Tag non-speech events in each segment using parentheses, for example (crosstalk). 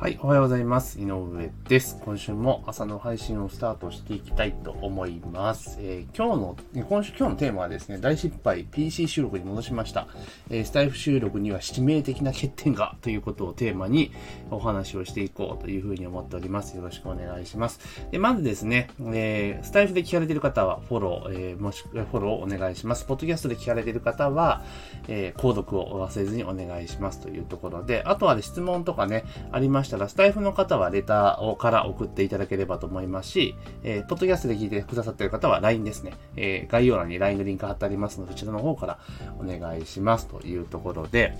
はい、おはようございます。井上です。今週も朝の配信をスタートしていきたいと思います。えー、今日の、今週、今日のテーマはですね、大失敗 PC 収録に戻しました。えー、スタイフ収録には致命的な欠点がということをテーマにお話をしていこうというふうに思っております。よろしくお願いします。でまずですね、えー、スタイフで聞かれている方はフォロー、えー、もしくは、フォローをお願いします。ポッドキャストで聞かれている方は、え、購読を忘れずにお願いしますというところで、あとは、ね、質問とかね、ありましたしたら、スタイフの方はレターをから送っていただければと思いますし、えー、ポッドキャストで聞いてくださっている方は LINE ですね。えー、概要欄に LINE のリンク貼ってありますので、そちらの方からお願いしますというところで、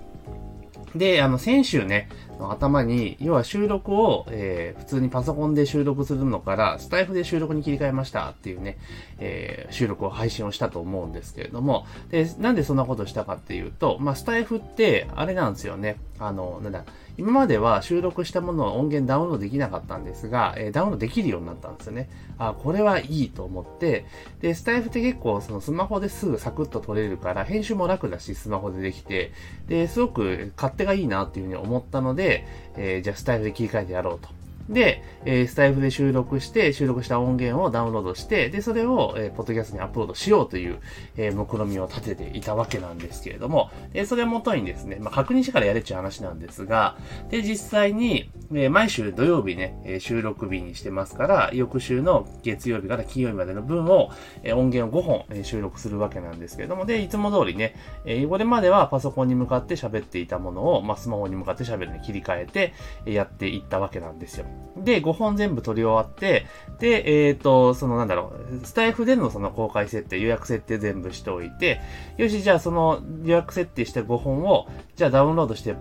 で、あの、先週ね、頭に、要は収録を、えー、普通にパソコンで収録するのから、スタイフで収録に切り替えましたっていうね、えー、収録を配信をしたと思うんですけれども、で、なんでそんなことしたかっていうと、まあ、スタイフって、あれなんですよね。あの、なんだ、今までは収録したものを音源ダウンロードできなかったんですが、えー、ダウンロードできるようになったんですよね。あ、これはいいと思って、で、スタイフって結構そのスマホですぐサクッと撮れるから、編集も楽だし、スマホでできて、で、すごく勝手がいいなっていうふうに思ったので、えー、じゃあスタイフで切り替えてやろうと。で、えー、スタイフで収録して、収録した音源をダウンロードして、で、それを、えー、ポッドキャストにアップロードしようという、えー、目論みを立てていたわけなんですけれども、で、それをもとにですね、まあ、確認してからやれっちゅう話なんですが、で、実際に、えー、毎週土曜日ね、えー、収録日にしてますから、翌週の月曜日から金曜日までの分を、えー、音源を5本、えー、収録するわけなんですけれども、で、いつも通りね、えー、これまではパソコンに向かって喋っていたものを、まあ、スマホに向かって喋るに切り替えて、えー、やっていったわけなんですよ。で、5本全部取り終わって、で、えっ、ー、と、そのなんだろう、スタイフでのその公開設定、予約設定全部しておいて、よし、じゃあその予約設定した5本を、じゃあダウンロードして、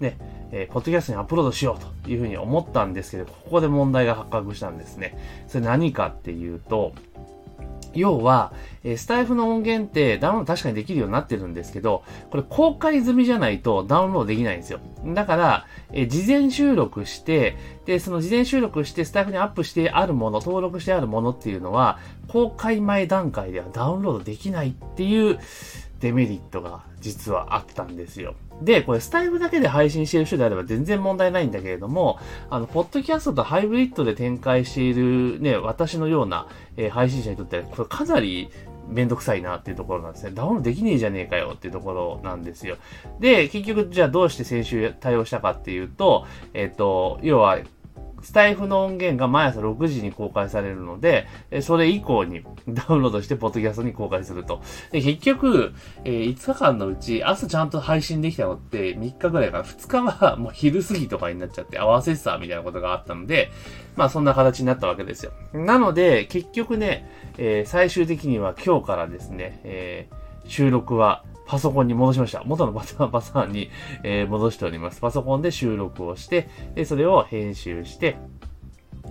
ね、えー、ポッドキャストにアップロードしようというふうに思ったんですけど、ここで問題が発覚したんですね。それ何かっていうと、要は、えスタイフの音源ってダウンロード確かにできるようになってるんですけど、これ公開済みじゃないとダウンロードできないんですよ。だから、え事前収録して、で、その事前収録してスタイフにアップしてあるもの、登録してあるものっていうのは、公開前段階ではダウンロードできないっていうデメリットが実はあったんですよ。で、これスタイフだけで配信している人であれば全然問題ないんだけれども、あの、ポッドキャストとハイブリッドで展開しているね、私のような、えー、配信者にとっては、これかなりめんどくさいなっていうところなんですね。ダウンできねえじゃねえかよっていうところなんですよ。で、結局じゃあどうして先週対応したかっていうと、えっ、ー、と、要はスタイフの音源が毎朝6時に公開されるので、それ以降に (laughs) ダウンロードしてポッドキャストに公開すると。で結局、えー、5日間のうち朝ちゃんと配信できたのって3日ぐらいから2日はもう昼過ぎとかになっちゃって合わせてたみたいなことがあったので、まあそんな形になったわけですよ。なので、結局ね、えー、最終的には今日からですね、えー、収録はパソコンに戻しました。元のパターン、パターンに、えー、戻しております。パソコンで収録をして、で、それを編集して、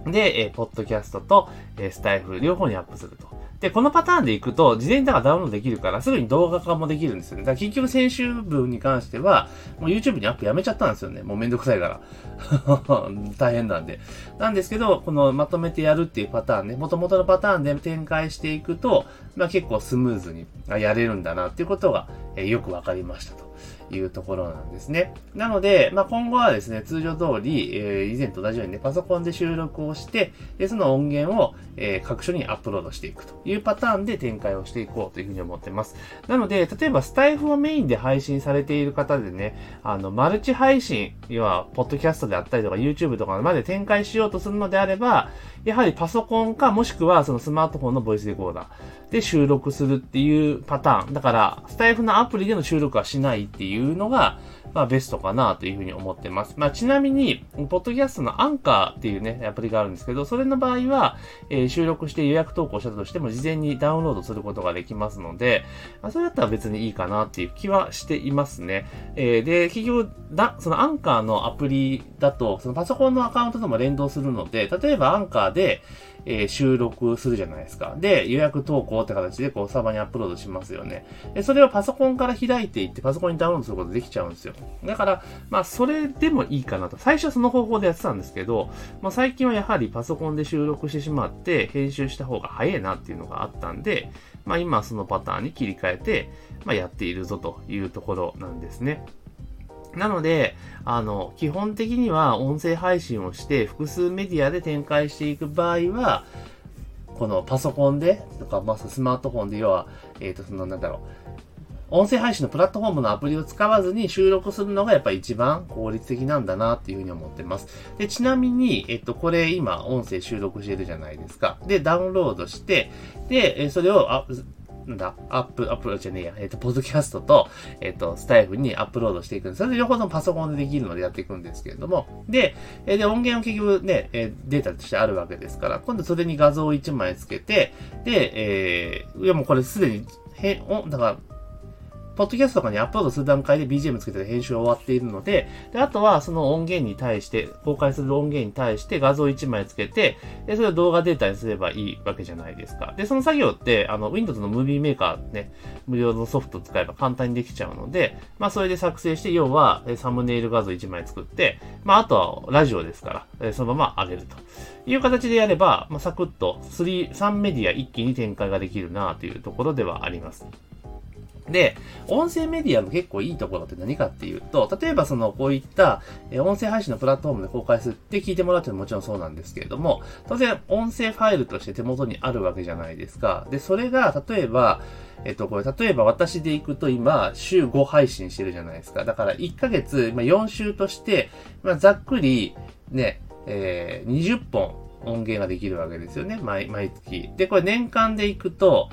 で、えー、ポッドキャストと、えー、スタイフ両方にアップすると。で、このパターンでいくと、事前にだからダウンロードできるから、すぐに動画化もできるんですよね。だから結局先週分に関しては、もう YouTube にアップやめちゃったんですよね。もうめんどくさいから。(laughs) 大変なんで。なんですけど、このまとめてやるっていうパターンね、元々のパターンで展開していくと、まあ結構スムーズにやれるんだなっていうことが、えー、よくわかりましたと。いうところなんですね。なので、まあ、今後はですね、通常通り、えー、以前と同じようにね、パソコンで収録をして、でその音源を、えー、各所にアップロードしていくというパターンで展開をしていこうというふうに思ってます。なので、例えばスタイフをメインで配信されている方でね、あの、マルチ配信、要は、ポッドキャストであったりとか YouTube とかまで展開しようとするのであれば、やはりパソコンかもしくはそのスマートフォンのボイスレコーダーで収録するっていうパターン。だから、スタイフのアプリでの収録はしないっていうのが、まあベストかなというふうに思ってます。まあちなみに、ポッドキャストのアンカーっていうね、アプリがあるんですけど、それの場合は、えー、収録して予約投稿したとしても事前にダウンロードすることができますので、まあそれだったら別にいいかなっていう気はしていますね。えー、で、結局、だ、そのアンカーのアプリだと、そのパソコンのアカウントとも連動するので、例えばアンカーで、え、収録するじゃないですか。で、予約投稿って形でこうサーバーにアップロードしますよね。で、それをパソコンから開いていって、パソコンにダウンロードすることできちゃうんですよ。だから、まあ、それでもいいかなと。最初はその方法でやってたんですけど、まあ、最近はやはりパソコンで収録してしまって、編集した方が早いなっていうのがあったんで、まあ、今そのパターンに切り替えて、まあ、やっているぞというところなんですね。なので、あの、基本的には音声配信をして複数メディアで展開していく場合は、このパソコンで、とか、まあ、スマートフォンで、要は、えっ、ー、と、その、なんだろう、音声配信のプラットフォームのアプリを使わずに収録するのがやっぱり一番効率的なんだなっていうふうに思ってます。で、ちなみに、えっと、これ今音声収録してるじゃないですか。で、ダウンロードして、で、それを、あ、なんだ、アップ、アップロードじゃねえや、えっ、ー、と、ポッドキャストと、えっ、ー、と、スタイフにアップロードしていくんです。それで両方のパソコンでできるのでやっていくんですけれども、で、えで、音源を結局ね、えデータとしてあるわけですから、今度それに画像を1枚つけて、で、えー、いやもうこれすでに、へ、お、だから、ポッドキャストとかにアップロードする段階で BGM つけて編集は終わっているので、で、あとはその音源に対して、公開する音源に対して画像1枚つけて、で、それを動画データにすればいいわけじゃないですか。で、その作業って、あの、Windows のムービーメーカーね、無料のソフトを使えば簡単にできちゃうので、まあ、それで作成して、要は、サムネイル画像1枚作って、まあ、あとはラジオですから、そのまま上げると。いう形でやれば、まあ、サクッと3、3メディア一気に展開ができるなというところではあります。で、音声メディアの結構いいところって何かっていうと、例えばその、こういった、え音声配信のプラットフォームで公開するって聞いてもらうってもちろんそうなんですけれども、当然、音声ファイルとして手元にあるわけじゃないですか。で、それが、例えば、えっと、これ、例えば私で行くと今、週5配信してるじゃないですか。だから1ヶ月、まあ、4週として、まあ、ざっくり、ね、えー、20本音源ができるわけですよね。毎、毎月。で、これ年間で行くと、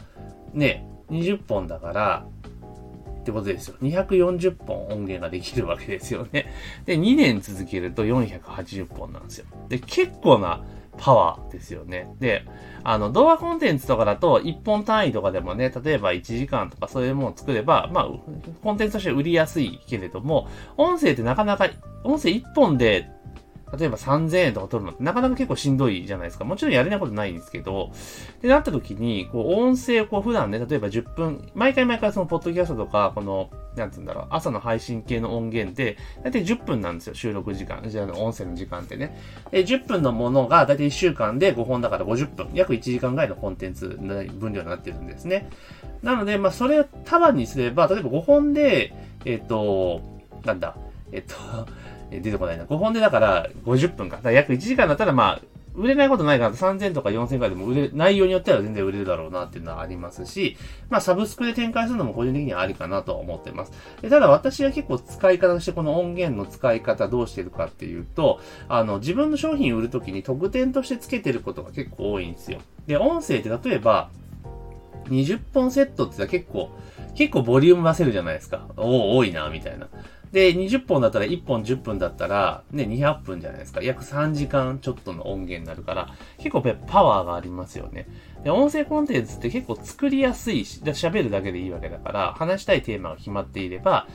ね、20本だから、ってことですよ。240本音源ができるわけですよね。(laughs) で、2年続けると480本なんですよ。で、結構なパワーですよね。で、あの、動画コンテンツとかだと、1本単位とかでもね、例えば1時間とかそういうものを作れば、まあ、コンテンツとして売りやすいけれども、音声ってなかなか、音声1本で例えば3000円とか取るのってなかなか結構しんどいじゃないですか。もちろんやれないことないんですけど、で、なった時に、こう、音声をこう普段ね、例えば10分、毎回毎回そのポッドキャストとか、この、なんつうんだろう、朝の配信系の音源で、だいたい10分なんですよ、収録時間。じゃあ、音声の時間ってね。で、10分のものが、だいたい1週間で5本だから50分。約1時間ぐらいのコンテンツの分量になってるんですね。なので、まあ、それを束にすれば、例えば5本で、えっ、ー、と、なんだ、えっ、ー、と、出てこないな。5本でだから50分か。だから約1時間だったらまあ、売れないことないから3000とか4000回でも売れ、内容によっては全然売れるだろうなっていうのはありますし、まあサブスクで展開するのも個人的にはありかなと思ってます。ただ私は結構使い方としてこの音源の使い方どうしてるかっていうと、あの、自分の商品売るときに特典として付けてることが結構多いんですよ。で、音声って例えば、20本セットって結構、結構ボリューム出せるじゃないですか。おお、多いな、みたいな。で、20本だったら1本10分だったら、ね、200分じゃないですか。約3時間ちょっとの音源になるから、結構パワーがありますよね。で、音声コンテンツって結構作りやすいし、喋るだけでいいわけだから、話したいテーマが決まっていれば、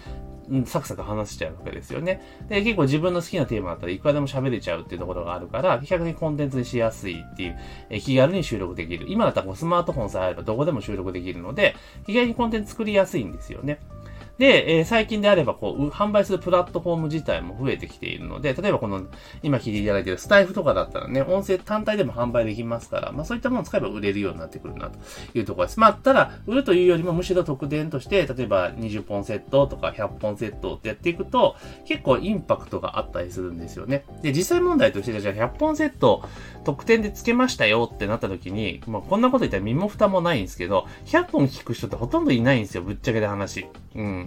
サクサク話しちゃうわけですよね。で、結構自分の好きなテーマだったらいくらでも喋れちゃうっていうところがあるから、逆にコンテンツにしやすいっていう、え気軽に収録できる。今だったらスマートフォンさえあればどこでも収録できるので、意外にコンテンツ作りやすいんですよね。で、えー、最近であれば、こう、販売するプラットフォーム自体も増えてきているので、例えばこの、今聞いていただいているスタイフとかだったらね、音声単体でも販売できますから、まあそういったものを使えば売れるようになってくるなというところです。まあ、ただ、売るというよりもむしろ特典として、例えば20本セットとか100本セットってやっていくと、結構インパクトがあったりするんですよね。で、実際問題としてじゃあ100本セット特典で付けましたよってなった時に、まあこんなこと言ったら身も蓋もないんですけど、100本聞く人ってほとんどいないんですよ、ぶっちゃけで話。うん。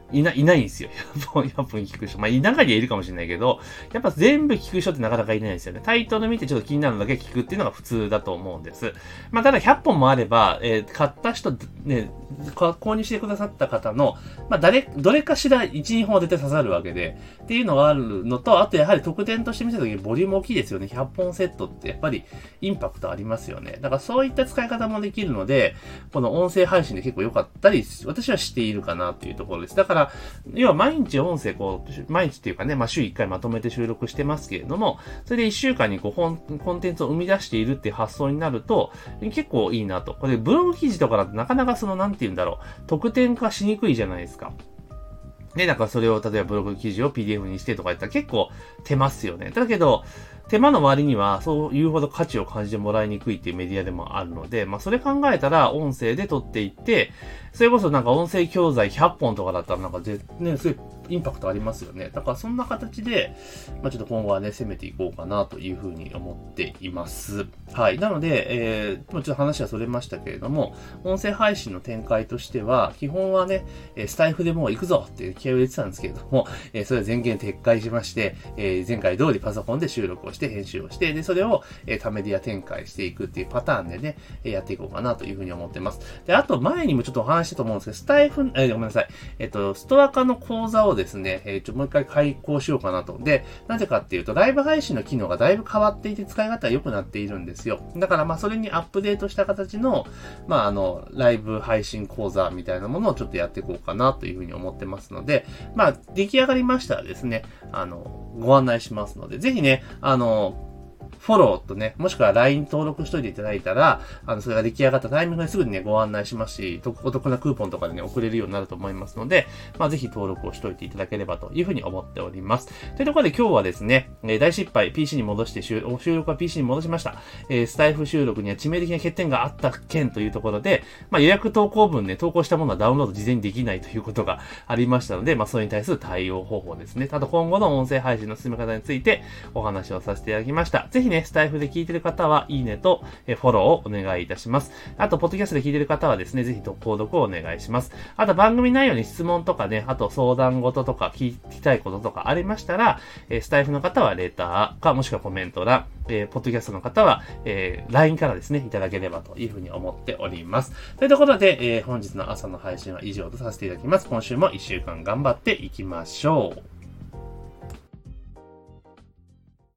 いな、いいないんですよ。(laughs) 100本、100分聞く人。まあ、中にはいるかもしれないけど、やっぱ全部聞く人ってなかなかいないですよね。タイトル見てちょっと気になるだけ聞くっていうのが普通だと思うんです。まあ、ただ100本もあれば、えー、買った人、ね、購入してくださった方の、まあ、誰、どれかしら1、2本は絶対刺さるわけで、っていうのがあるのと、あとやはり特典として見せた時にボリューム大きいですよね。100本セットってやっぱりインパクトありますよね。だからそういった使い方もできるので、この音声配信で結構良かったり、私はしているかなというところです。だか、ら、要は毎日音声こう、毎日っていうかね、まあ週1回まとめて収録してますけれども、それで1週間に5本、コンテンツを生み出しているっていう発想になると、結構いいなと。これブログ記事とかだとなかなかその、なんて言うんだろう、得点化しにくいじゃないですか。ね、だからそれを例えばブログ記事を PDF にしてとか言ったら結構手ますよね。だけど、手間の割にはそういうほど価値を感じてもらいにくいっていうメディアでもあるので、まあそれ考えたら音声で撮っていって、それこそなんか音声教材100本とかだったらなんか、ね、すごいインパクトありますよね。だからそんな形で、まあ、ちょっと今後はね、攻めていこうかなというふうに思っています。はい。なので、えー、ちょっと話はそれましたけれども、音声配信の展開としては、基本はね、スタイフでもう行くぞっていう気合を入れてたんですけれども、えー、それは全言撤回しまして、えー、前回通りパソコンで収録をして編集をして、で、それを、えー、タメディア展開していくっていうパターンでね、えやっていこうかなというふうに思ってます。で、あと前にもちょっとお話したと思うんですけど、スタイフ、えー、ごめんなさい。えっ、ー、と、ストア化の講座をですね、えー、ちょ、もう一回開講しようかなと。で、なぜかっていうと、ライブ配信の機能がだいぶ変わっていて使い方が良くなっているんですよ。だからまあ、それにアップデートした形の、まあ、あの、ライブ配信講座みたいなものをちょっとやっていこうかなというふうに思ってますので、まあ、出来上がりましたらですね、あの、ご案内しますので、ぜひね、あの、フォローとね、もしくは LINE 登録しといていただいたら、あの、それが出来上がったタイミングですぐにね、ご案内しますし、お得なクーポンとかでね、送れるようになると思いますので、まあ、ぜひ登録をしといていただければというふうに思っております。というところで今日はですね、え大失敗 PC に戻して収録は PC に戻しました。え、スタイフ収録には致命的な欠点があった件というところで、まあ、予約投稿文ね、投稿したものはダウンロード事前にできないということがありましたので、まあ、それに対する対応方法ですね。あと今後の音声配信の進め方についてお話をさせていただきました。ぜひひね、スタイフで聞いててる方は、いいねと、えフォローをお願いいたします。あと、ポッドキャストで聞いてる方はですね、ぜひ購読をお願いします。あと、番組内容に質問とかね、あと相談事とか聞きたいこととかありましたら、えスタイフの方はレターか、もしくはコメント欄、えー、ポッドキャストの方は、えー、LINE からですね、いただければというふうに思っております。というところで、えー、本日の朝の配信は以上とさせていただきます。今週も一週間頑張っていきましょう。